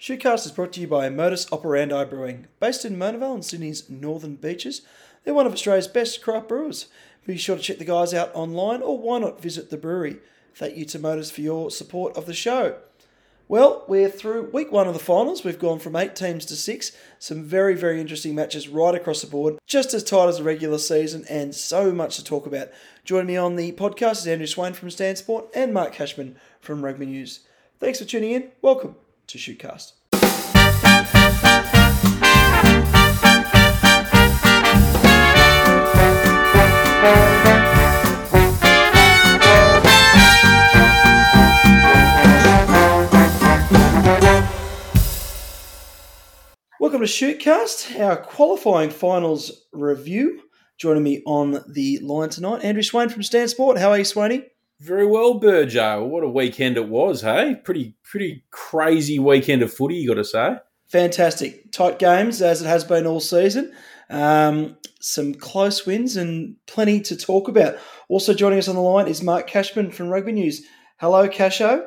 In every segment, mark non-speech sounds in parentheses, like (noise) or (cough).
Shootcast is brought to you by Modus Operandi Brewing. Based in Mona Vale and Sydney's northern beaches, they're one of Australia's best craft brewers. Be sure to check the guys out online or why not visit the brewery. Thank you to Modus for your support of the show. Well, we're through week one of the finals. We've gone from eight teams to six. Some very, very interesting matches right across the board, just as tight as the regular season, and so much to talk about. Joining me on the podcast is Andrew Swain from Stan Sport and Mark Cashman from Rugby News. Thanks for tuning in. Welcome to Shootcast. Welcome to Shootcast, our qualifying finals review. Joining me on the line tonight, Andrew Swain from Stan Sport. How are you, Swaney? Very well, Burjo. What a weekend it was, hey? Pretty pretty crazy weekend of footy, you got to say. Fantastic. Tight games, as it has been all season. Um, some close wins and plenty to talk about. Also joining us on the line is Mark Cashman from Rugby News. Hello, Casho.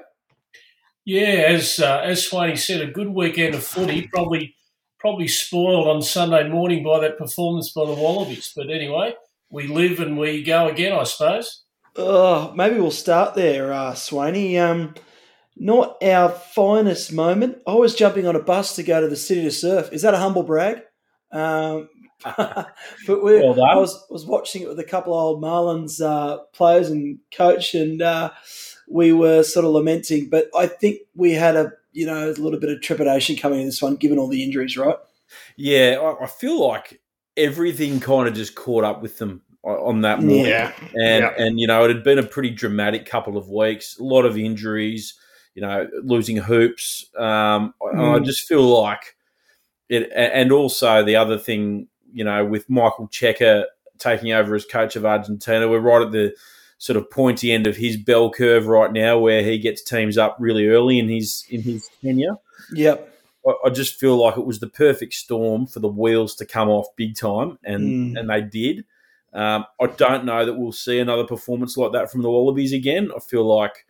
Yeah, as uh, as Swaney said, a good weekend of footy. Probably probably spoiled on Sunday morning by that performance by the Wallabies. But anyway, we live and we go again, I suppose. Oh, maybe we'll start there, uh, Swaney. Um, not our finest moment. I was jumping on a bus to go to the city to surf. Is that a humble brag? Um, (laughs) but we, well I was was watching it with a couple of old Marlins uh, players and coach, and uh, we were sort of lamenting. But I think we had a you know, a little bit of trepidation coming in this one, given all the injuries, right? Yeah, I, feel like everything kind of just caught up with them on that morning. Yeah. And, yeah. and, you know, it had been a pretty dramatic couple of weeks, a lot of injuries, you know, losing hoops. Um, mm. I just feel like it, and also the other thing, you know, with Michael Cheika taking over as coach of Argentina, we're right at the sort of pointy end of his bell curve right now, where he gets teams up really early in his in his tenure. Yep. I, I just feel like it was the perfect storm for the wheels to come off big time, and mm. and they did. Um, I don't know that we'll see another performance like that from the Wallabies again. I feel like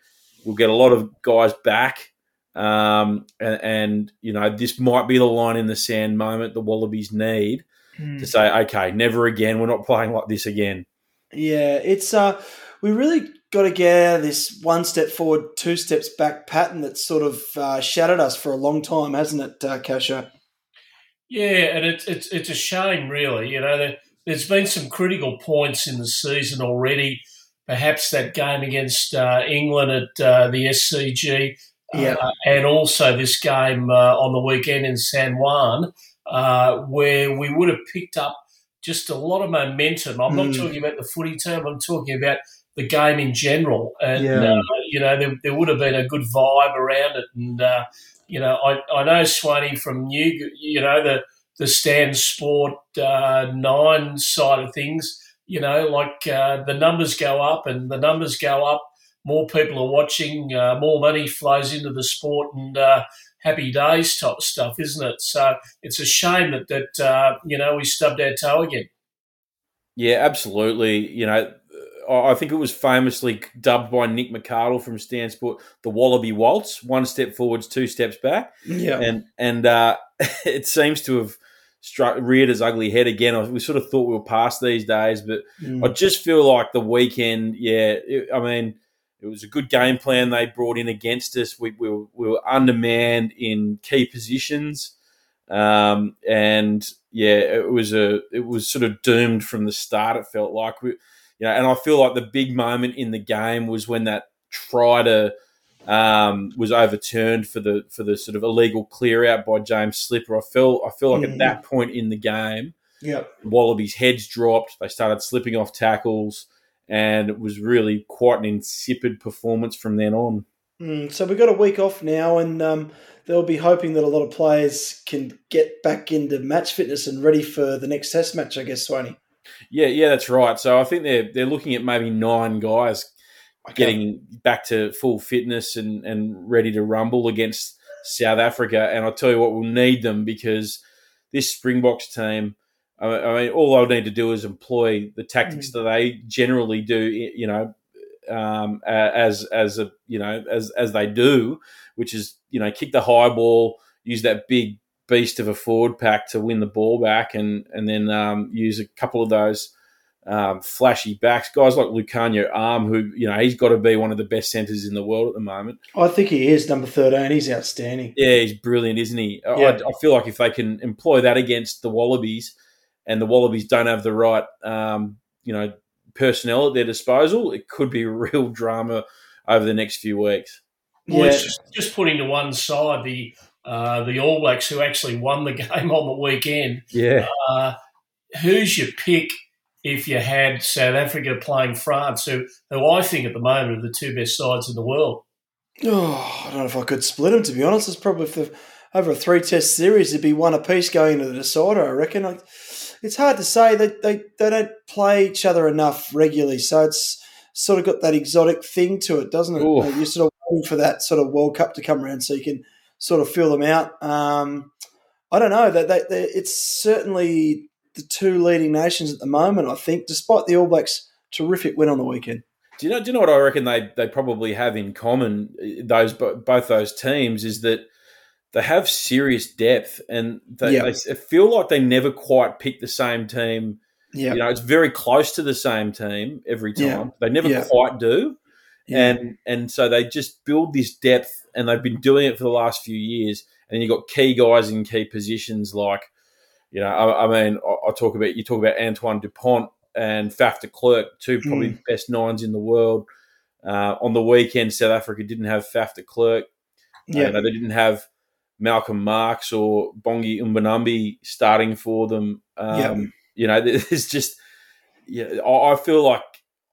we'll get a lot of guys back, um, and, and, you know this might be the line in the sand moment the Wallabies need mm. to say, okay, never again. We're not playing like this again. Yeah, it's uh, we really got to get out of this one step forward, two steps back pattern that's sort of uh, shattered us for a long time, hasn't it, uh, Kasha? Yeah, and it's it's it's a shame, really. You know, there, has been some critical points in the season already. Perhaps that game against uh, England at uh, the SCG, yeah, uh, and also this game uh, on the weekend in San Juan, uh, where we would have picked up just a lot of momentum. I'm not mm. talking about the footy term. I'm talking about the game in general. And, yeah. uh, you know, there, there, would have been a good vibe around it. And, uh, you know, I, I know Swaney from New, you know, the, the Stan Sport uh, 9 side of things, you know, like uh, the numbers go up and the numbers go up. More people are watching, uh, more money flows into the sport, and uh, happy days type stuff, isn't it? So it's a shame that that you know we stubbed our toe again. Yeah, absolutely. You know, I think it was famously dubbed by Nick McArdle from Stan Sport the Wallaby Waltz, one step forwards, two steps back. Yeah, and and uh, (laughs) it seems to have struck reared its ugly head again. We sort of thought we were past these days, but mm. I just feel like the weekend. Yeah, it, I mean, it was a good game plan they brought in against us. We, we, were, we were undermanned in key positions, um, and yeah, it was a it was sort of doomed from the start. It felt like we you know, and I feel like the big moment in the game was when that try to um, was overturned for the for the sort of illegal clear out by James Slipper. I feel I feel like mm-hmm. at that point in the game, yeah, Wallabies heads dropped. They started slipping off tackles, and it was really quite an insipid performance from then on. Mm, so we've got a week off now, and um, they'll be hoping that a lot of players can get back into match fitness and ready for the next Test match. I guess, Swaney. Yeah, yeah, that's right. So I think they're they're looking at maybe nine guys okay. getting back to full fitness and, and ready to rumble against South Africa. And I'll tell you what, we'll need them because this Springboks team. I mean, all I'll need to do is employ the tactics mm. that they generally do. You know, um, as as a you know as as they do, which is you know kick the high ball, use that big beast of a forward pack to win the ball back, and and then um, use a couple of those um, flashy backs, guys like Lukhanyo Am, who you know he's got to be one of the best centres in the world at the moment. I think he is number thirteen. He's outstanding. Yeah, he's brilliant, isn't he? Yeah. I, I, feel like if they can employ that against the Wallabies, and the Wallabies don't have the right, um, you know, personnel at their disposal, it could be real drama over the next few weeks. Well, yeah. just, just putting to one side the uh, the All Blacks who actually won the (laughs) game on the weekend. Yeah. Uh, who's your pick if you had South Africa playing France, who, who I think at the moment are the two best sides in the world? (sighs) Oh, I don't know if I could split them, to be honest. It's probably for over a three test series, it'd be one apiece going into the decider, I reckon. I, it's hard to say. They, they, they don't play each other enough regularly, so it's sort of got that exotic thing to it, doesn't it? Ooh. You're sort of waiting for that sort of World Cup to come around so you can sort of fill them out. Um, I don't know. That they, they, it's certainly the two leading nations at the moment. I think, despite the All Blacks' terrific win on the weekend. Do you know? Do you know what I reckon they they probably have in common? Those both those teams is that they have serious depth, and they, yep. they feel like they never quite pick the same team. Yeah, you know, it's very close to the same team every time. Yep. They never yep. quite do, and and so they just build this depth, and they've been doing it for the last few years. And you've got key guys in key positions like you know, I, I mean, I, I, talk about you talk about Antoine Dupont and Faf de Klerk, two probably mm. best nines in the world. Uh, on the weekend, South Africa didn't have Faf de Klerk. Yeah, uh, they didn't have Malcolm Marx or Bongi Mbonambi starting for them. Um, yeah. You know, (laughs) there's just yeah. I, I feel like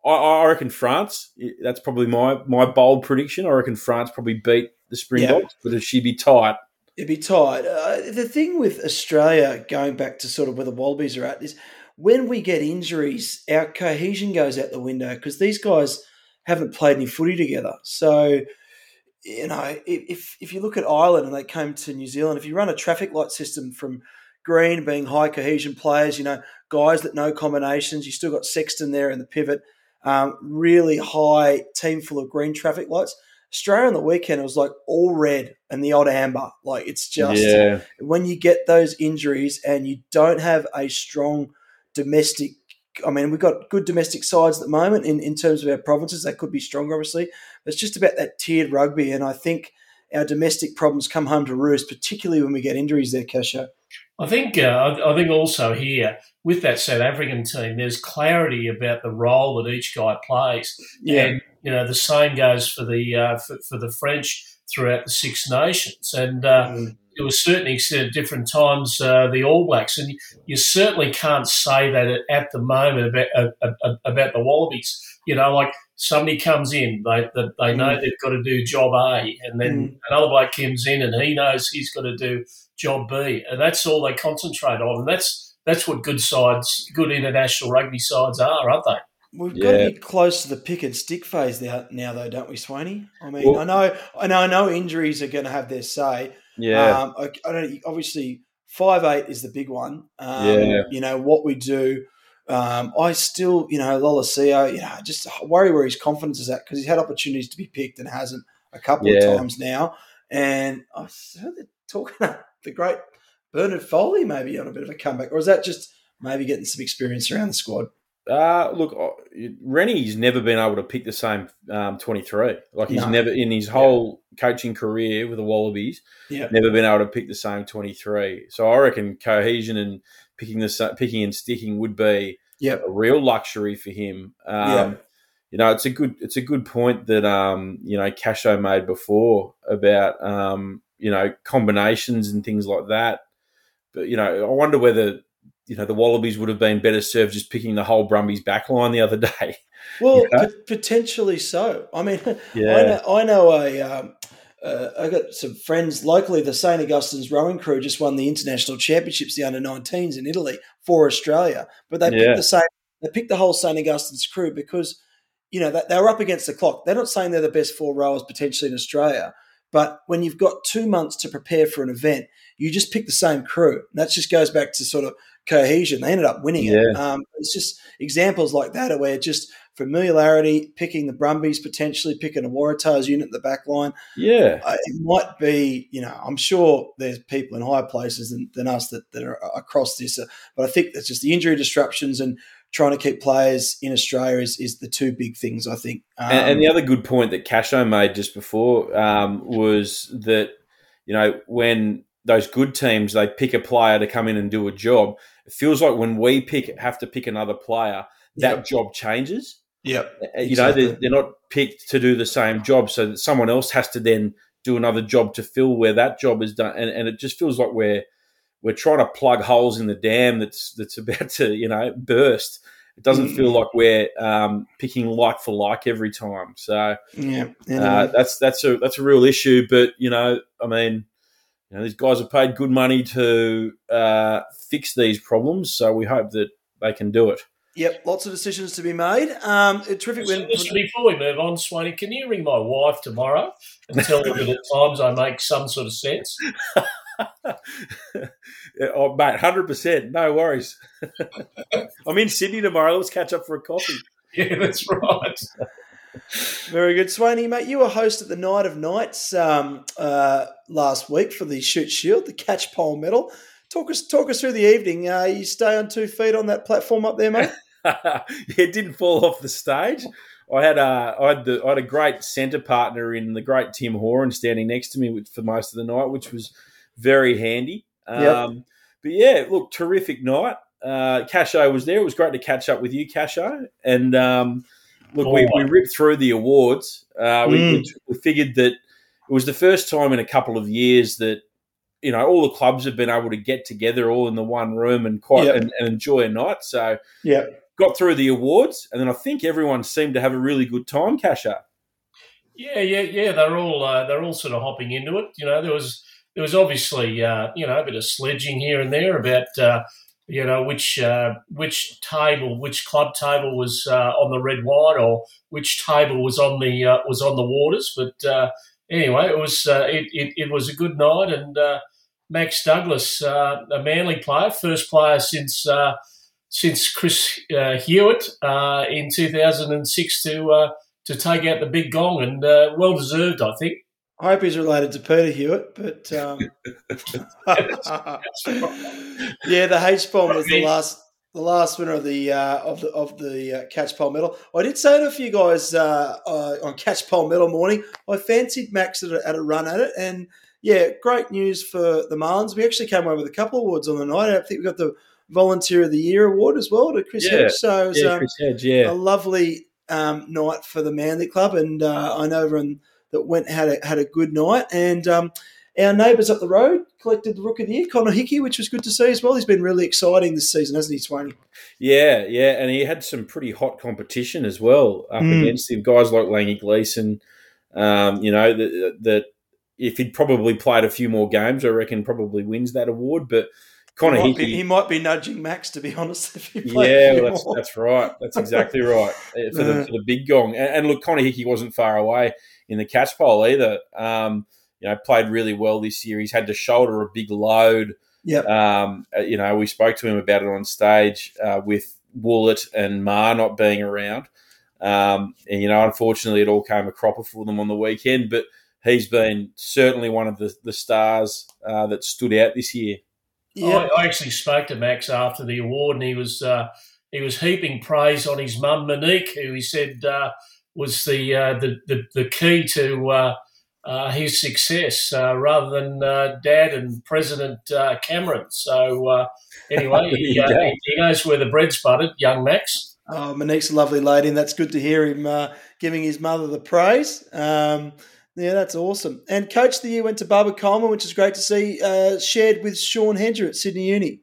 I, I, reckon France. That's probably my my bold prediction. I reckon France probably beat the Springboks, but if she be tight, It'd be tight. Uh, the thing with Australia, going back to sort of where the Wallabies are at, is when we get injuries, our cohesion goes out the window because these guys haven't played any footy together. So, you know, if if you look at Ireland and they came to New Zealand, if you run a traffic light system from Green being high cohesion players, you know, guys that know combinations, you still got Sexton there in the pivot, um, really high team full of green traffic lights Australia on the weekend, it was like all red and the odd amber. Like it's just yeah. when you get those injuries and you don't have a strong domestic. I mean, we've got good domestic sides at the moment in, in terms of our provinces. They could be stronger, obviously. But it's just about that tiered rugby. And I think our domestic problems come home to roost, particularly when we get injuries there, Casho. I think uh, I think also here with that South African team, there's clarity about the role that each guy plays. Yeah. And you know, the same goes for the uh, for, for, the French throughout the Six Nations, and uh, mm. it was certainly said at different times uh, the All Blacks, and you, you, certainly can't say that at the moment about uh, about the Wallabies. You know, like somebody comes in, they they, they know mm. they've got to do job A, and then mm. another bloke comes in and he knows he's got to do job B, and that's all they concentrate on, and that's that's what good sides, good international rugby sides are, aren't they? We've yeah. got to be close to the pick and stick phase now, now though, don't we, Swaney? I mean, well, I know, I know, I know, injuries are going to have their say. Yeah. Um, I, I, don't. Obviously, five eight is the big one. Um, yeah. You know what we do. Um, I still, you know, Lolesio, you know, just worry where his confidence is at because he's had opportunities to be picked and hasn't a couple yeah. of times now. And I heard they're talking about the great Bernard Foley maybe on a bit of a comeback, or is that just maybe getting some experience around the squad? Uh, look, Rennie's never been able to pick the same um, 23. Like he's no. never, in his whole yeah. coaching career with the Wallabies, yeah. never been able to pick the same 23. So I reckon cohesion and picking the picking and sticking would be yep. a real luxury for him. Um, yeah. You know, it's a good it's a good point that um, you know Casho made before about um, you know combinations and things like that. But you know, I wonder whether you know the Wallabies would have been better served just picking the whole Brumbies backline the other day. (laughs) Well, you know? p- potentially so. I mean, (laughs) yeah. I know, I know a. Um, uh, I got some friends locally. The St Augustine's rowing crew just won the international championships, the under 19s in Italy for Australia. But they yeah. picked the same. They picked the whole St Augustine's crew because you know they were up against the clock. They're not saying they're the best four rowers potentially in Australia, but when you've got two months to prepare for an event, you just pick the same crew. That just goes back to sort of cohesion. They ended up winning yeah. it. Um, it's just examples like that where just familiarity, picking the Brumbies potentially, picking a Waratahs unit in the back line. Yeah. Uh, it might be, you know, I'm sure there's people in higher places than, than us that, that are across this, uh, but I think it's just the injury disruptions and trying to keep players in Australia is, is the two big things, I think. Um, and, and, the other good point that Casho made just before um, was that, you know, when those good teams, they pick a player to come in and do a job, it feels like when we pick have to pick another player, that yep. job changes. Yep. You exactly. know, they're, they're, not picked to do the same job, so that someone else has to then do another job to fill where that job is done, and, and it just feels like we're we're trying to plug holes in the dam that's that's about to you know burst. It doesn't mm. feel like we're um, picking like for like every time. So yeah, uh, that's that's a that's a real issue. But you know, I mean, you know, these guys have paid good money to uh, fix these problems, so we hope that they can do it. Yep, lots of decisions to be made. Um, terrific. So before we move on, Swaney, can you ring my wife tomorrow and tell her that at times I make some sort of sense? (laughs) (laughs) oh, mate, hundred percent. No worries. (laughs) I'm in Sydney tomorrow. Let's catch up for a coffee. (laughs) Yeah, that's right. Very good, Swaney, mate. You were host at the Night of Nights um, uh, last week for the Shute Shield, the Catchpole Medal. Talk us talk us through the evening. Uh, you stay on two feet on that platform up there, mate. it didn't fall off the stage. I had a I had the I had a great centre partner in the great Tim Horan standing next to me for most of the night, which was very handy. Um, yep. But yeah, look, terrific night. Uh, Casho was there. It was great to catch up with you, Casho. And um, look, oh, we, we ripped through the awards. Uh, we, mm. we, we figured that it was the first time in a couple of years that you know all the clubs have been able to get together all in the one room and quite yep. and, and, enjoy a night. So yeah, got through the awards, and then I think everyone seemed to have a really good time. Casha. Yeah, yeah, yeah. They're all uh, they're all sort of hopping into it. You know, there was there was obviously uh, you know a bit of sledging here and there about uh, you know which uh, which table, which club table was uh, on the red wine, or which table was on the uh, was on the waters. But anyway, it was it, it, it was a good night and Max Douglas, uh, a Manly player, first player since uh, since Chris uh, Hewitt uh, in 2006 to uh, to take out the big gong, and uh, well deserved, I think. I hope he's related to Peter Hewitt, but um, (laughs) yeah, the H bomb was the last the last winner of the uh, of the of the uh, Catchpole medal. I did say to a few guys uh, on Catchpole medal morning, I fancied Max at a, at a, run at it, and yeah, great news for the Marlins. We actually came away with a couple of awards on the night. I think we got the Volunteer of the Year award as well to Chris yeah. Hedge. So it was yeah, um, Hedge, yeah. a lovely um, night for the Manly Club, and uh, I know everyone that went had a, had a good night. And um, our neighbours up the road collected the Rook of the Year, Connor Hickey, which was good to see as well. He's been really exciting this season, hasn't he, Swaney? Yeah, yeah, and he had some pretty hot competition as well up mm. against him. Guys like Langi Gleeson, um, you know, that, that if he'd probably played a few more games, I reckon probably wins that award. But Connor he might, Hickey, be, he might be nudging Max, to be honest. yeah, well, that's, that's right. That's exactly right uh, (laughs) for the, for the big gong. And, and, look, Connor Hickey wasn't far away in the Catchpole either. Um, you know, played really well this year. He's had to shoulder a big load. Yeah. Um, uh, you know, we spoke to him about it on stage uh, with Woollett and Ma not being around. Um, and you know, unfortunately, it all came a cropper for them on the weekend. But he's been certainly one of the, the stars uh, that stood out this year. Yeah, I, I, actually spoke to Max after the award, and he was uh, he was heaping praise on his mum Monique, who he said uh, was the, uh, the, the the key to uh, uh, his success, rather than Dad and President Cameron. So anyway, (laughs) he, he, knows where the bread's buttered, young Max. Oh, Monique's a lovely lady, and that's good to hear him giving his mother the praise. Um, yeah, that's awesome. And coach of the year went to Barbara Coleman, which is great to see. Uh, shared with Sean Hedger at Sydney Uni.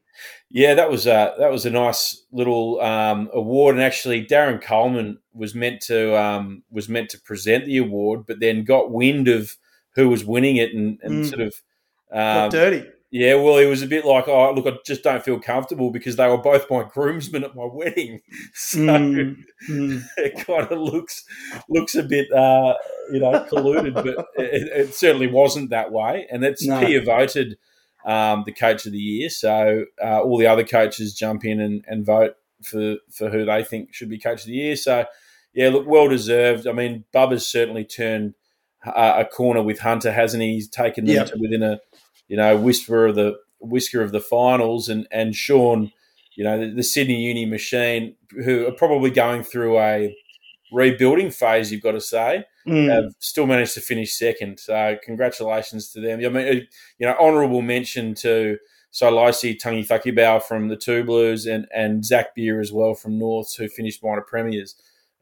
Yeah, that was a that was a nice little um, award, and actually Darren Coleman was meant to um, was meant to present the award, but then got wind of who was winning it, and, and mm. sort of um, dirty. Yeah, well, it was a bit like, oh, look, I just don't feel comfortable because they were both my groomsmen at my wedding, (laughs) so mm, mm. (laughs) it kind of looks looks a bit, uh, you know, colluded, but (laughs) it, it, certainly wasn't that way. And it's no. Pia voted um, the coach of the year, so uh, all the other coaches jump in and, and vote for for who they think should be coach of the year. So yeah, look, well deserved. I mean, Bubba's certainly turned a, a corner with Hunter, hasn't he? He's taken them Yep. to within a you know whisper of the whisker of the finals, and and Sean, you know, the, the Sydney Uni machine, who are probably going through a rebuilding phase. You've got to say Mm. have still managed to finish second. So congratulations to them. I mean, uh, you know, honourable mention to Solaisi Tungi Thakibau from the Two Blues and and Zach Beer as well from Norths who finished minor premiers.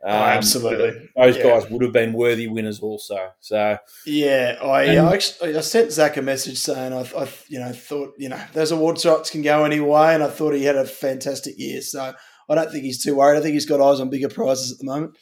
Um, Oh, absolutely. Those Yeah. guys would have been worthy winners also. So Yeah, I, And- I actually I sent Zach a message saying I, I you know thought you know those award shots can go any way, and I thought he had a fantastic year. So I don't think he's too worried. I think he's got eyes on bigger prizes at the moment.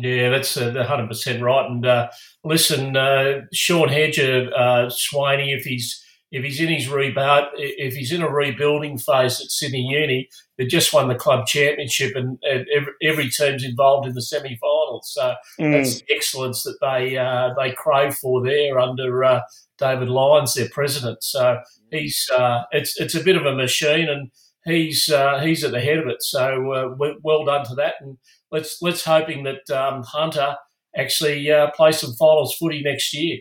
Yeah, that's uh, 100% right. And uh, listen, uh, Sean Hedger, uh, Swaney, if he's if he's in his rebuild, if he's in a rebuilding phase at Sydney Uni, they just won the club championship, and, and every, every team's involved in the semi-finals. So that's the excellence that they uh, they crave for there under uh, David Lyons, their president. So he's uh, it's it's a bit of a machine, and he's uh, he's at the head of it. So uh, well done to that, and let's let's hoping that um, Hunter actually uh, plays some finals footy next year.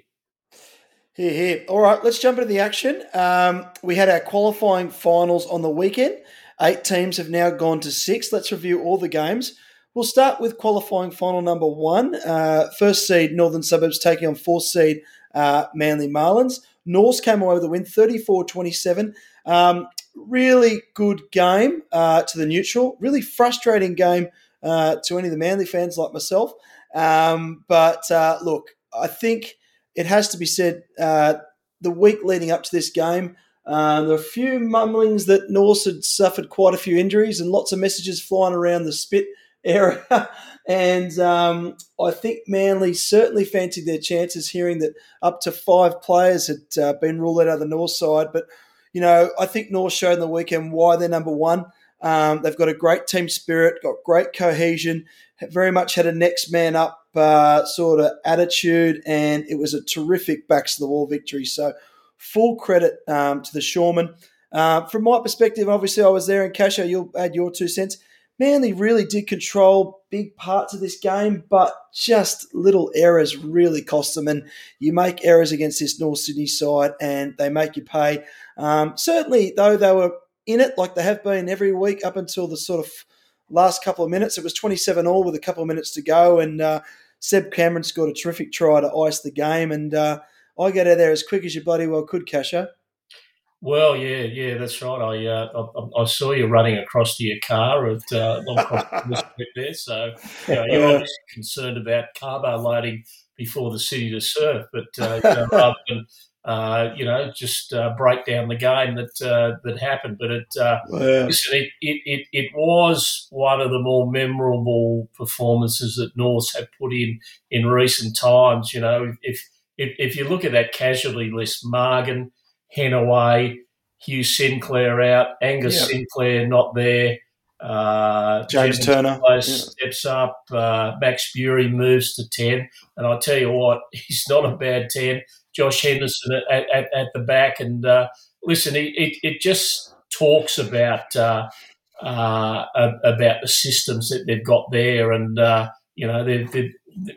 Here, here. All right, let's jump into the action. Um, we had our qualifying finals on the weekend. Eight teams have now gone to six. Let's review all the games. We'll start with qualifying final number one. Uh, first seed Northern Suburbs taking on fourth seed uh, Manly Marlins. Norths came away with a win 34 27. Um, really good game uh, to the neutral. Really frustrating game uh, to any of the Manly fans like myself. Um, but uh, look, I think it has to be said uh, the week leading up to this game, um, there were a few mumblings that Norths had suffered quite a few injuries and lots of messages flying around the spit (laughs) area. and um, I think Manly certainly fancied their chances, hearing that up to five players had uh, been ruled out of the North side. But, you know, I think North showed in the weekend why they're number one. Um, they've got a great team spirit, got great cohesion, very much had a next man up uh, sort of attitude, and it was a terrific backs to the wall victory. So, full credit um, to the Shoremen. Uh, from my perspective, obviously, I was there, and Casho, you'll add your two cents. Manly really did control big parts of this game, but just little errors really cost them. And you make errors against this North Sydney side, and they make you pay. Um, certainly, though, they were in it like they have been every week up until the sort of last couple of minutes. It was 27 all with a couple of minutes to go, and uh, Seb Cameron scored a terrific try to ice the game. And uh, I got out there as quick as you bloody well could, Casho. Well, yeah, yeah, that's right. I uh, I, I saw you running across to your car at uh, (laughs) there, so you know, you're Yeah. obviously concerned about carbo loading before the city to surf, but uh, you know, rather than uh, you know just uh, break down the game that uh, that happened. But it uh, Wow. Listen, it, it, it, it was one of the more memorable performances that Norths have put in in recent times. You know, if if, if you look at that casualty list, Margan, Henaway, Hugh Sinclair out, Angus Yeah. Sinclair not there, uh, James Turner. Yeah. steps up, uh, Max Bury moves to 10. And I tell you what, (laughs) he's not a bad 10. Josh Henderson at, at, at the back. And uh, listen, it, it, it just talks about uh, uh, about the systems that they've got there, and uh, you know they've, they've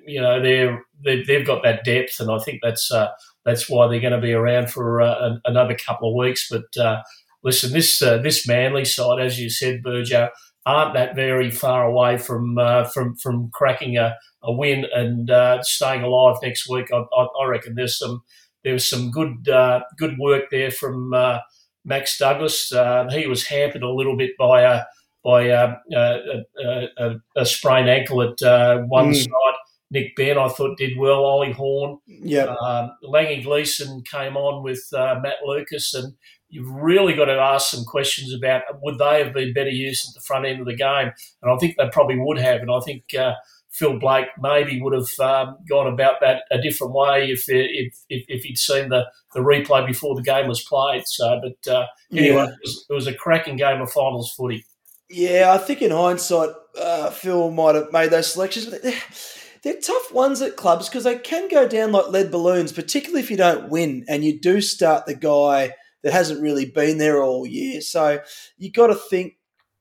you know they're they've, they've got that depth, and I think that's uh, that's why they're going to be around for uh, an, another couple of weeks. But listen, this this Manly side, as you said, Burjo, aren't that very far away from uh, from from cracking a, a win and uh, staying alive next week. I, I, I reckon there's some there's some good uh, good work there from uh, Max Douglas. Uh, he was hampered a little bit by a by uh, a, a, a, sprained ankle at uh, one Mm. side. Nick Ben, I thought, did well. Ollie Horn, Yeah. um, Langi Gleeson came on with uh, Matt Lucas, and you've really got to ask some questions about would they have been better used at the front end of the game? And I think they probably would have. And I think uh, Phil Blake maybe would have um, gone about that a different way if if, if, if he'd seen the, the replay before the game was played. So, but uh, anyway, Yeah. it, was, it was a cracking game of finals footy. Yeah, I think in hindsight, uh, Phil might have made those selections. But they're, they're tough ones at clubs because they can go down like lead balloons, particularly if you don't win and you do start the guy that hasn't really been there all year. So you got to think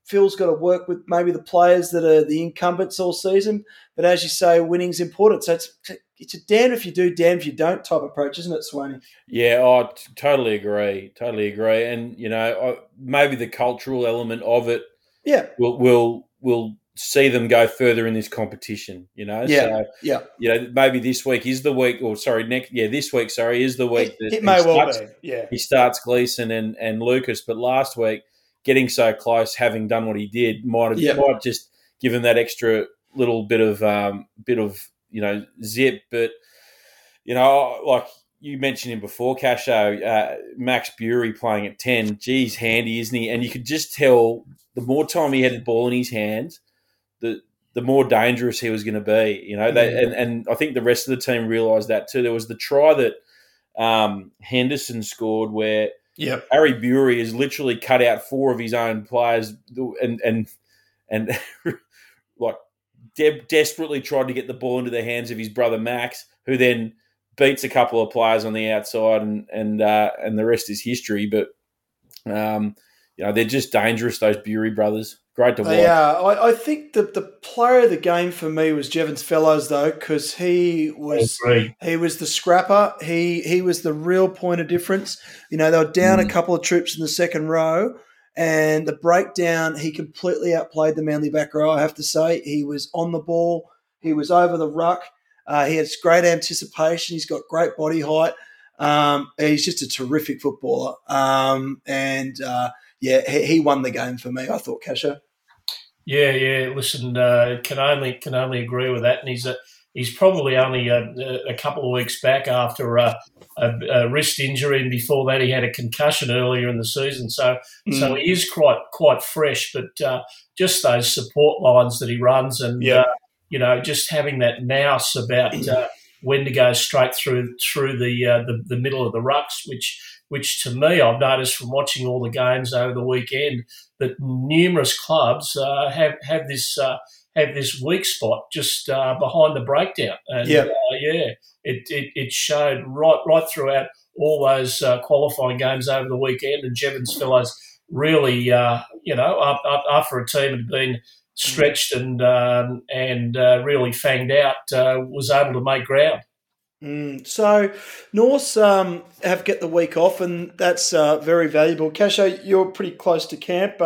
Phil's got to work with maybe the players that are the incumbents all season. But as you say, winning's important. So it's it's a damn if you do, damn if you don't type approach, isn't it, Swaney? Yeah, I t- totally agree. Totally agree. And you know, maybe the cultural element of it, yeah, will will will see them go further in this competition. You know, yeah, so, yeah. You know, maybe this week is the week, or sorry, next, yeah, this week, sorry, is the week it, it may starts, well be. Yeah, he starts Gleeson and and Lucas, but last week getting so close, having done what he did, might have yep. might just given that extra little bit of um, bit of you know zip. But you know, like you mentioned him before, Casho, uh, Max Bury playing at ten. Geez, handy, isn't he? And you could just tell the more time he had the ball in his hands, the the more dangerous he was going to be. You know, they, and and I think the rest of the team realised that too. There was the try that um, Henderson scored where. Yep. Harry Bury has literally cut out four of his own players and and and (laughs) like de- desperately tried to get the ball into the hands of his brother Max, who then beats a couple of players on the outside, and and uh, and the rest is history. But um, you know they're just dangerous. Those Bury brothers, great to watch. Yeah, I, I, think the the player of the game for me was Jevons Fellows though, because he was he was the scrapper. He he was the real point of difference. You know they were down mm. a couple of troops in the second row and the breakdown, he completely outplayed the Manly back row, I have to say. He was on the ball, he was over the ruck. Uh, he has great anticipation. He's got great body height. Um, he's just a terrific footballer. Um, and uh, yeah, he, he, won the game for me. I thought, Casho. Yeah, yeah. Listen, uh, can only can only agree with that. And he's a he's probably only a, a couple of weeks back after a, a, a, wrist injury, and before that he had a concussion earlier in the season. So, mm. so he is quite quite fresh. But uh, just those support lines that he runs, and yeah. uh, you know, just having that mouse about uh, when to go straight through through the, uh, the the middle of the rucks, which which to me I've noticed from watching all the games over the weekend that numerous clubs uh, have have this uh, have this weak spot just uh, behind the breakdown. And yeah, uh, yeah, it, it, it showed right right throughout all those uh, qualifying games over the weekend. And Jevons fellows really, uh, you know, after a team had been stretched and um, and uh, really fanged out, uh, was able to make ground. Mm, so, Norths um, have get the week off, and that's very valuable. Casho, you're pretty close to camp.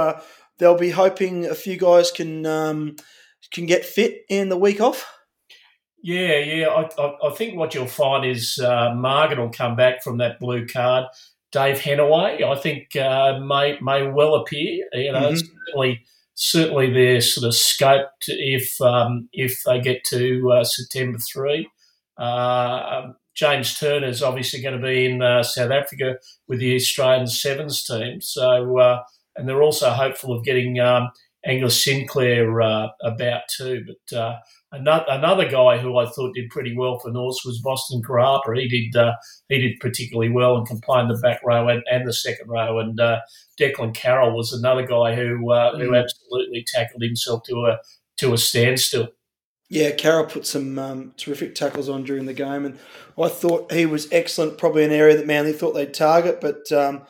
they'll be hoping a few guys can um, can get fit in the week off? Yeah, yeah. I, I, I think what you'll find is uh, Morgan will come back from that blue card. Dave Henaway, I think, uh, may may well appear. You know, mm-hmm. certainly certainly their sort of scope if um, if they get to uh, September three. Uh, James Turner is obviously going to be in uh, South Africa with the Australian sevens team. So, uh, and they're also hopeful of getting um, Angus Sinclair uh, about too. But uh, another, another guy who I thought did pretty well for Norths was Boston Karapa. He did uh, he did particularly well and complained the back row and, and the second row. And uh, Declan Carroll was another guy who uh, who mm. absolutely tackled himself to a to a standstill. Yeah, Carroll put some um, terrific tackles on during the game, and I thought he was excellent. Probably an area that Manly thought they'd target, but um,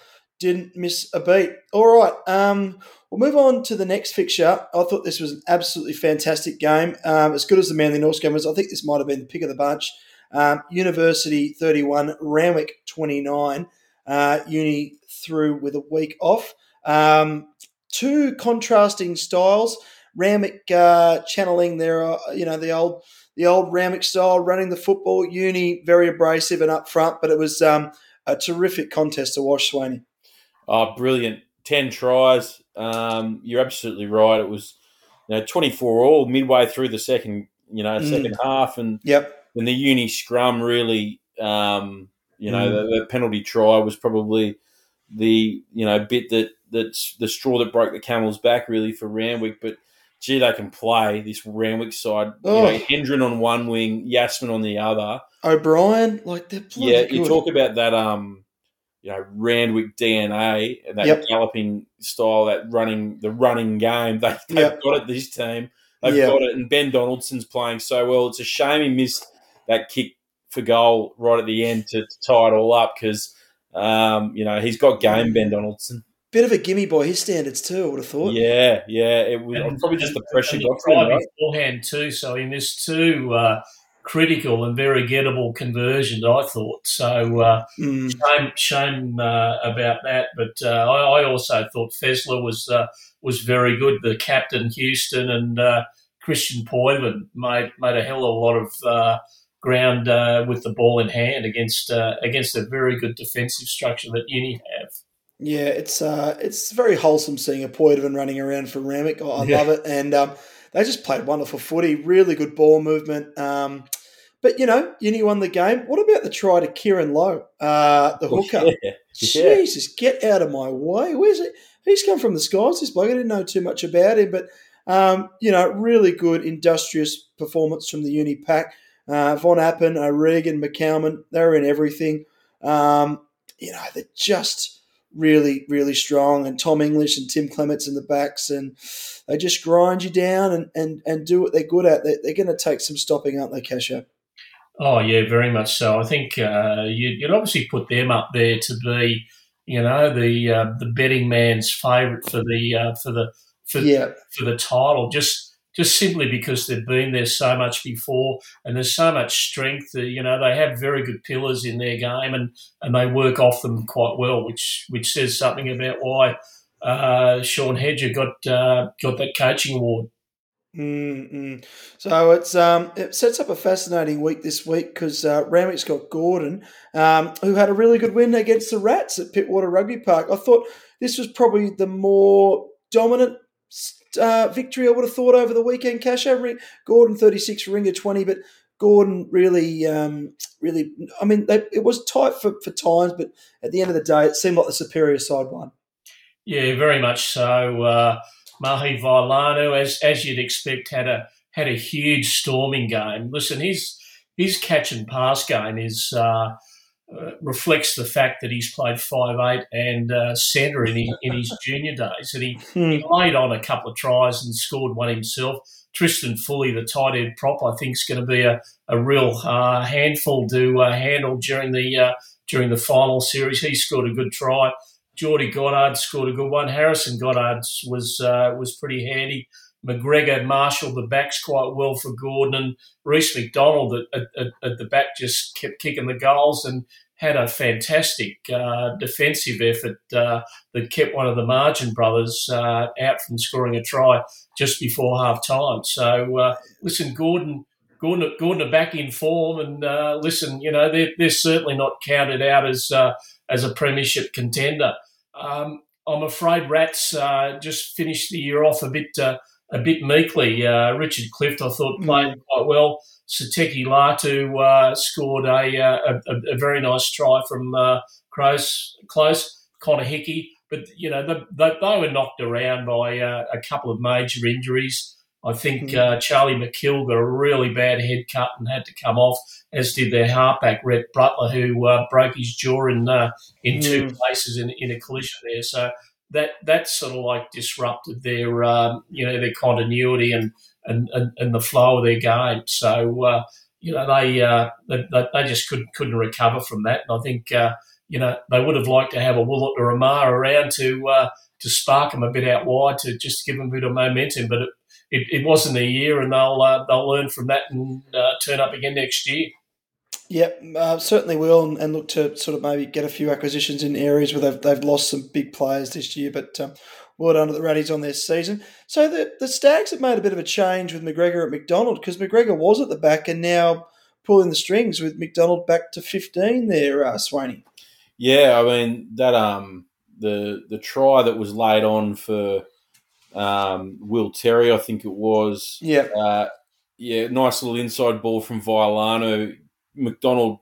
didn't miss a beat. All right. Um, We'll move on to the next fixture. I thought this was an absolutely fantastic game. Um, as good as the Manly North game was, I think this might have been the pick of the bunch. Um, University 31, Randwick 29. Uh, Uni through with a week off. Um, two contrasting styles. Randwick uh, channeling their, uh, you know, the old the old Randwick style, running the football. Uni very abrasive and up front, but it was um, a terrific contest to watch, Swaney. Oh, brilliant! Ten tries, um, you're absolutely right. It was you know 24 all midway through the second you know second mm. half, and yep. Then the uni scrum really, um, you know, mm. the, the, penalty try was probably the you know bit that that's the straw that broke the camel's back really for Randwick, but. Gee, they can play this Randwick side. Oh. You know, Hendren on one wing, Yasmin on the other. O'Brien, like they're playing. yeah. You talk about that um you know Randwick DNA and that yep. galloping style, that running the running game. (laughs) They, they've yep. got it. This team, they've yep. got it. And Ben Donaldson's playing so well. It's a shame he missed that kick for goal right at the end to, to tie it all up because um, you know he's got game. Ben Donaldson. bit of a gimme by his standards too. I would have thought. Yeah, yeah. It was And- probably just the pressure and got he to him. tried Right? beforehand too, so he missed two uh, critical and very gettable conversions. I thought so. Uh, Mm. shame, shame uh, about that. But uh, I, I also thought Fessler was uh, was very good. The captain, Houston, and uh, Christian Poivin made made a hell of a lot of uh, ground uh, with the ball in hand against uh, against a very good defensive structure that Uni have. Yeah, it's uh, it's very wholesome seeing a Poidevin running around for Randwick. I, I Yeah. love it, and um, they just played wonderful footy. Really good ball movement. Um, but you know, Uni won the game. What about the try to Kieran Lowe, uh, the hooker? Yeah. Yeah. Jesus, get out of my way. Where's it? He's come from the skies, this bloke. I didn't know too much about him, but, um, you know, really good, industrious performance from the uni pack. Uh, Von Appen, O'Regan, McCalman, they were in everything. Um, you know, they're just really, really strong. And Tom English and Tim Clements in the backs, and they just grind you down and, and, and do what they're good at. They're, they're going to take some stopping, aren't they, Casho? Oh yeah, very much so. I think uh, you'd, you'd obviously put them up there to be, you know, the uh, the betting man's favourite for the uh, for the for, Yeah. for the title. Just just simply because they've been there so much before, and there's so much strength. That, you know, they have very good pillars in their game, and, and they work off them quite well, which which says something about why uh, Sean Hedger got uh, got that coaching award. Mm-mm. So it's um, it sets up a fascinating week this week because uh, Randwick's got Gordon, um, who had a really good win against the Rats at Pittwater Rugby Park. I thought this was probably the more dominant uh, victory I would have thought over the weekend. Cash over Gordon thirty six, Ringer twenty, but Gordon really, um, really. I mean, they, it was tight for, for times, but at the end of the day, it seemed like the superior side won. Yeah, very much so. Uh, Mahi Vailanu, as as you'd expect, had a had a huge storming game. Listen, his his catch and pass game is uh, uh, reflects the fact that he's played five eight and uh, centre in his, in his (laughs) junior days, and he, he laid on a couple of tries and scored one himself. Tristan Fully, the tight end prop, I think is going to be a, a real uh, handful to uh, handle during the uh, during the final series. He scored a good try. Geordie Goddard scored a good one. Harrison Goddard was uh, was pretty handy. McGregor marshalled the backs quite well for Gordon, and Reese McDonald at, at, at the back just kept kicking the goals and had a fantastic uh, defensive effort uh, that kept one of the Margin brothers uh, out from scoring a try just before half time. So, uh, listen, Gordon. Gordon, Gordon are back in form, and uh, listen, you know they're, they're certainly not counted out as uh, as a premiership contender. Um, I'm afraid Rats just finished the year off a bit a bit meekly. Uh, Richard Clift, I thought, played quite well. Sateki Latu uh, scored a, a, a, very nice try from uh, close, close. Connor Hickey, but you know they, they, they were knocked around by uh, a couple of major injuries. I think Mm. uh, Charlie McKill got a really bad head cut and had to come off, as did their halfback Rhett Butler, who uh, broke his jaw in uh, in two Mm. places in, in a collision there. So that that sort of like disrupted their um, you know their continuity and, and, and, and the flow of their game. So uh, you know they, uh, they they just couldn't couldn't recover from that. And I think uh, you know they would have liked to have a Willett or a Mar around to uh, to spark them a bit out wide to just give them a bit of momentum, but. It, it, it wasn't a year, and they'll uh, they'll learn from that and uh, turn up again next year. Yep, uh, certainly will, and, and, look to sort of maybe get a few acquisitions in areas where they've, they've lost some big players this year. But um, well done to the Raddies on their season. So the the Stags have made a bit of a change with McGregor at McDonald because McGregor was at the back and now pulling the strings with McDonald back to fifteen there, uh, Swaney. Yeah, I mean that um the the try that was laid on for um, Will Terry, I think it was. Yeah. Uh, yeah, nice little inside ball from Vailanu. McDonald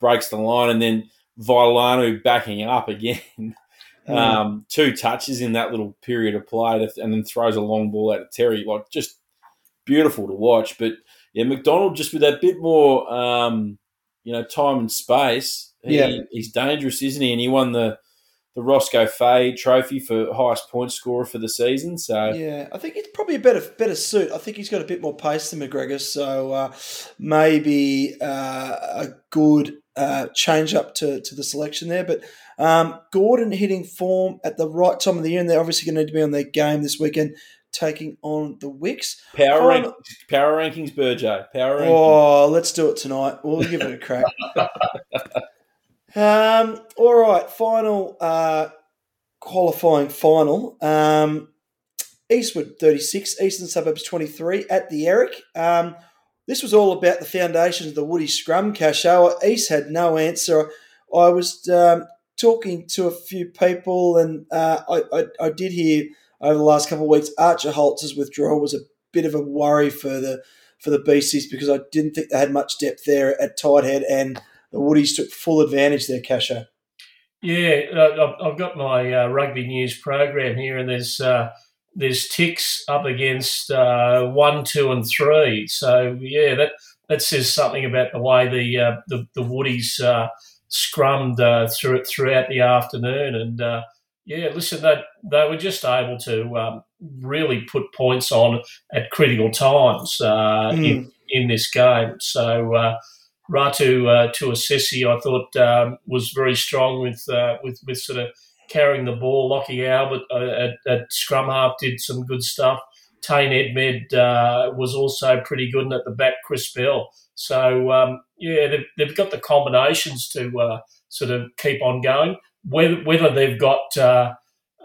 breaks the line, and then Vailanu backing up again. (laughs) Mm. um, two touches in that little period of play, and then throws a long ball out of Terry. Like just beautiful to watch. But yeah, McDonald just with that bit more, um, you know, time and space. He, Yeah. he's dangerous, isn't he? And he won the the Roscoe Fay Trophy for highest point scorer for the season. So Yeah, I think it's probably a better better suit. I think he's got a bit more pace than McGregor, so uh, maybe uh, a good uh, change up to, to the selection there. But um, Gordon hitting form at the right time of the year, and they're obviously going to need to be on their game this weekend, taking on the Wicks. Power, rank, power rankings, Burjo. Power rankings. Oh, let's do it tonight. We'll give it a crack. (laughs) um, all right, final uh, qualifying final. Um, Eastwood 36, Eastern Suburbs 23 at the Eric. Um, this was all about the foundations of the Woody Scrum cash out. East had no answer. I was um, talking to a few people, and uh, I, I, I did hear over the last couple of weeks Archer Holtz's withdrawal was a bit of a worry for the for the BCs because I didn't think they had much depth there at tight head, and the Woodies took full advantage there, Casho. Yeah, I've- I've got my uh, rugby news program here, and there's uh, there's ticks up against uh, one, two, and three. So yeah, that that says something about the way the uh, the, the Woodies uh, scrummed uh, through it throughout the afternoon, and uh, yeah, listen, they they were just able to um, really put points on at critical times uh, in in this game. So. Uh, Ratu uh, Tuasesi, I thought um, was very strong with uh, with with sort of carrying the ball. Lockie Albert uh, at, at scrum half did some good stuff. Tane Edmed uh, was also pretty good, and at the back, Chris Bell. So um, yeah, they've, they've got the combinations to uh, sort of keep on going. Whether whether they've got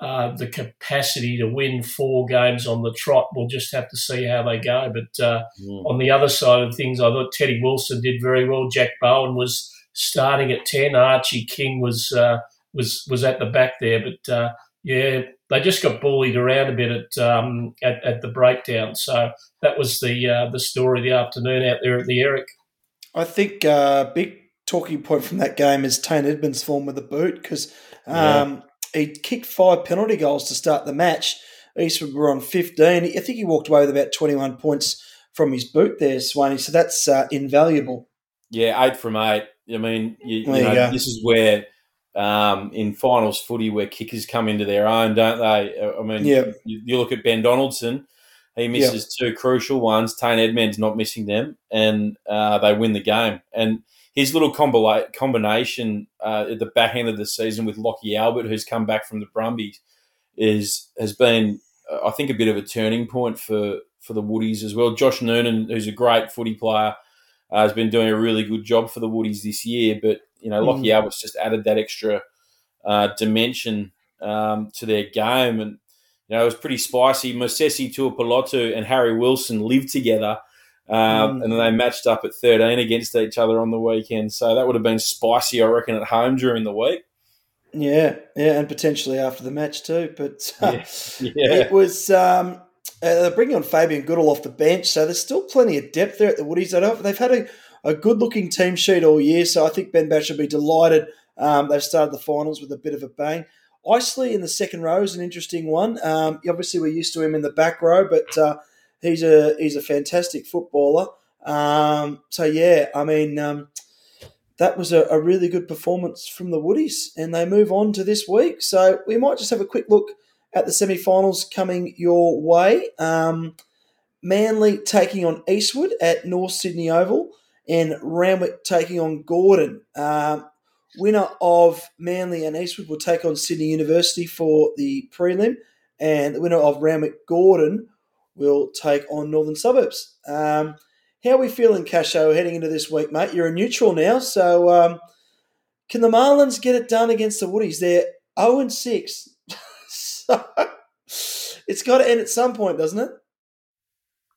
uh, the capacity to win four games on the trot, we'll just have to see how they go. But uh, Mm. on the other side of things, I thought Teddy Wilson did very well. Jack Bowen was starting at ten. Archie King was uh, was was at the back there, but uh, yeah, they just got bullied around a bit at um, at, at the breakdown. So that was the uh, the story of the afternoon out there at the Eric. I think uh, big talking point from that game is Tane Edmonds' form with the boot because um, he kicked five penalty goals to start the match. Eastwood were on 15. I think he walked away with about 21 points from his boot there, Swaney. So that's uh, invaluable. Yeah, eight from eight. I mean, you, you know, this is where um, in finals footy where kickers come into their own, don't they? Uh, I mean, Yeah. you, you look at Ben Donaldson. He misses two crucial ones. Tane Edmonds not missing them, and uh, they win the game. And his little combi- combination uh, at the back end of the season with Lockie Albert, who's come back from the Brumbies, is has been, uh, I think, a bit of a turning point for for the Woodies as well. Josh Noonan, who's a great footy player, uh, has been doing a really good job for the Woodies this year. But you know, Lockie Albert's just added that extra uh, dimension um, to their game, and you know it was pretty spicy. Mosesi Tuapolotu and Harry Wilson lived together, um, Mm. and then they matched up at thirteen against each other on the weekend. So that would have been spicy, I reckon, at home during the week. Yeah, yeah, and potentially after the match too. But (laughs) uh, Yeah. it was um, uh, they're bringing on Fabian Goodall off the bench, so there's still plenty of depth there at the Woodies. They don't- They've had a, a good looking team sheet all year, so I think Ben Batch will be delighted. Um, they've started the finals with a bit of a bang. Isley in the second row is an interesting one. Um, obviously, we're used to him in the back row, but uh, he's a he's a fantastic footballer. Um, so yeah, I mean. Um, that was a, a really good performance from the Woodies, and they move on to this week. So we might just have a quick look at the semi-finals coming your way. Um, Manly taking on Eastwood at North Sydney Oval, and Randwick taking on Gordon. Um, winner of Manly and Eastwood will take on Sydney University for the prelim, and the winner of Randwick Gordon will take on Northern Suburbs. Um, how are we feeling, Casho, heading into this week, mate? You're a neutral now, so um, can the Marlins get it done against the Woodies? They're 0 and 6. (laughs) so it's got to end at some point, doesn't it?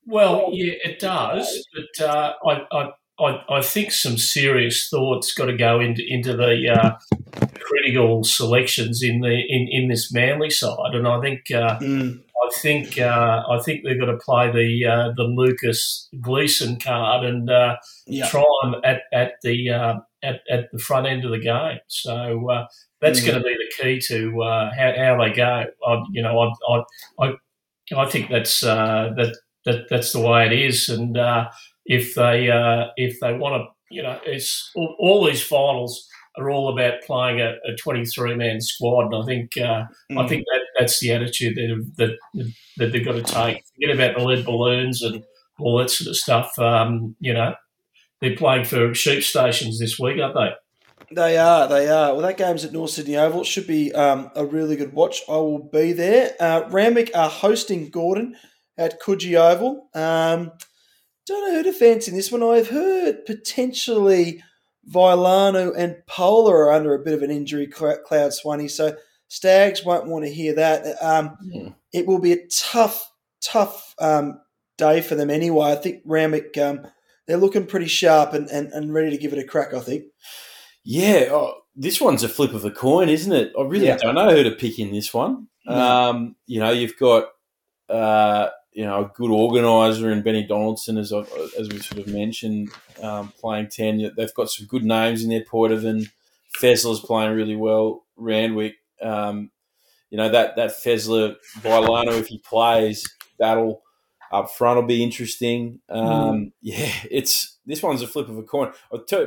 Well, yeah, it does, but uh, I, I, I, I think some serious thoughts got to go into into the uh, critical selections in the in, in this Manly side, and I think uh, I think uh, I think they've got to play the uh, the Lucas Gleeson card and uh, Yeah. try them at at the uh, at, at the front end of the game. So uh, that's Mm. going to be the key to uh, how, how they go. I, you know, I I, I, I think that's uh, that that that's the way it is. And uh, if they uh, if they want to, you know, it's all, all these finals are all about playing a, a 23 man squad. And I think uh, I Mm. think that that's the attitude that that that they've got to take. Forget about the lead balloons and all that sort of stuff. Um, you know, they're playing for sheep stations this week, aren't they? They are, they are. Well, that game's at North Sydney Oval. It should be um, a really good watch. I will be there. Uh, are hosting Gordon at Coogee Oval. Um, don't know who to fancy in this one. I've heard potentially Vailanu and Polar are under a bit of an injury cloud, Swanee. So Stags won't want to hear that. Um, yeah. It will be a tough, tough um, day for them anyway. I think Randwick, um, they're looking pretty sharp and, and, and ready to give it a crack, I think. Yeah, oh, this one's a flip of a coin, isn't it? I really yeah. don't know who to pick in this one. No. Um, you know, you've got uh, you know a good organizer in Benny Donaldson, as I, as we sort of mentioned, um, playing ten. They've got some good names in there. Poidevin, Fessler's playing really well. Randwick, um, you know that that Fessler Vailanu, if he plays, battle up front will be interesting. Um, mm. Yeah, it's this one's a flip of a coin.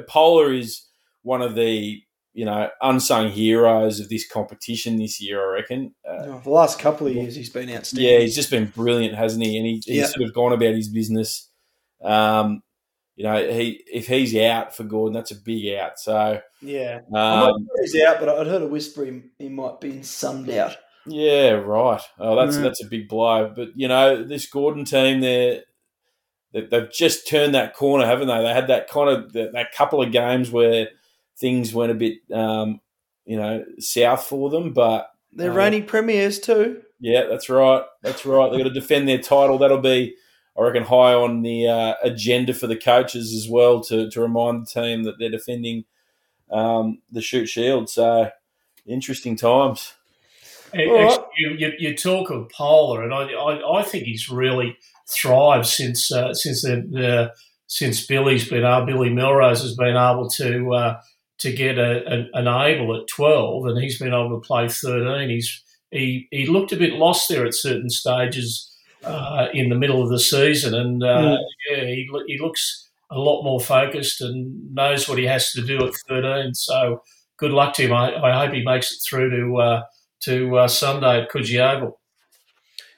Polar is one of the you know unsung heroes of this competition this year. I reckon. Uh, oh, the last couple of years, he's been outstanding. Yeah, he's just been brilliant, hasn't he? And he, he's yep. sort of gone about his business. Um, you know, he if he's out for Gordon, that's a big out. So yeah, um, he's out, but I'd heard a whisper he, he might be in some doubt. Yeah, right. Oh, that's mm. that's a big blow. But you know, this Gordon team, they're they've just turned that corner, haven't they? They had that kind of that, that couple of games where things went a bit, um, you know, south for them. But they're uh, reigning premiers too. Yeah, that's right. That's right. They've got to defend their title. That'll be, I reckon, high on the uh, agenda for the coaches as well to, to remind the team that they're defending um, the Shute Shield. So, interesting times. Actually, you, you, you, talk of Polar, and I, I, I think he's really thrived since uh, since the, the, since Billy's been able, Billy Melrose has been able to uh, to get a, a, an able at 12 and he's been able to play 13. He's, he, he looked a bit lost there at certain stages uh, in the middle of the season. And uh, mm. yeah, he, he looks a lot more focused and knows what he has to do at 13. So good luck to him. I, I hope he makes it through to, uh, to uh, Sunday at Coogee Oval.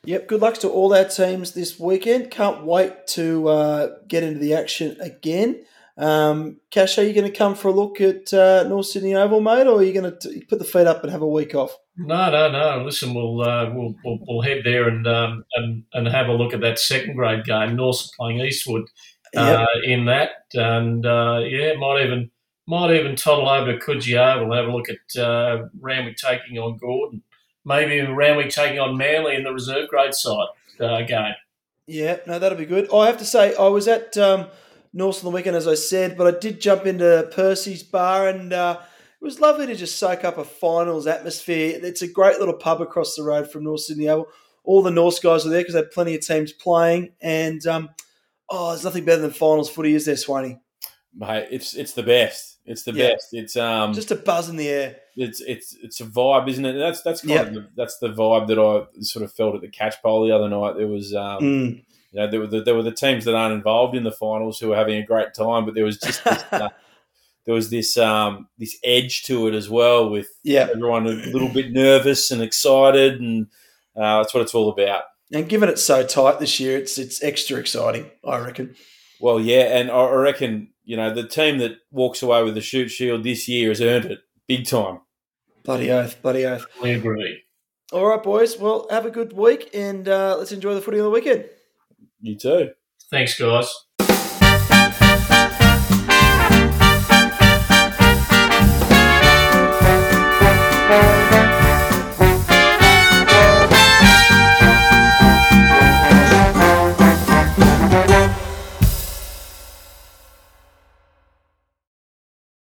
Yep, good luck to all our teams this weekend. Can't wait to uh, get into the action again. Um, Cash, are you going to come for a look at uh, North Sydney Oval, mate, or are you going to put the feet up and have a week off? No, no, no. Listen, we'll uh, we'll, we'll, we'll head there and um, and and have a look at that second grade game. North playing Eastwood uh, yep. in that, and uh, yeah, might even might even toddle over to Coogee Oval and have a look at uh, Randwick taking on Gordon. Maybe Randwick taking on Manly in the reserve grade side uh, game. Yeah, no, that'll be good. I have to say, I was at. Um, North on the weekend, as I said, but I did jump into Percy's bar and uh, it was lovely to just soak up a finals atmosphere. It's a great little pub across the road from North Sydney Oval. All the North guys were there because they had plenty of teams playing, and um, oh, there's nothing better than finals footy, is there, Swaney? Mate, it's it's the best. It's the yeah. best. It's um just a buzz in the air. It's it's it's a vibe, isn't it? That's that's kind yep. of the, that's the vibe that I sort of felt at the Catchpole the other night. There was um, mm you know, there were the, there were the teams that aren't involved in the finals who were having a great time, but there was just this, (laughs) uh, there was this um, this edge to it as well, with yeah. everyone a little bit nervous and excited, and uh, that's what it's all about. And given it's so tight this year, it's it's extra exciting, I reckon. Well, yeah, and I reckon you know the team that walks away with the Shute Shield this year has earned it big time. Bloody oath, bloody oath. I agree. All right, boys. Well, have a good week, and uh, let's enjoy the footy on the weekend. You too. Thanks, guys.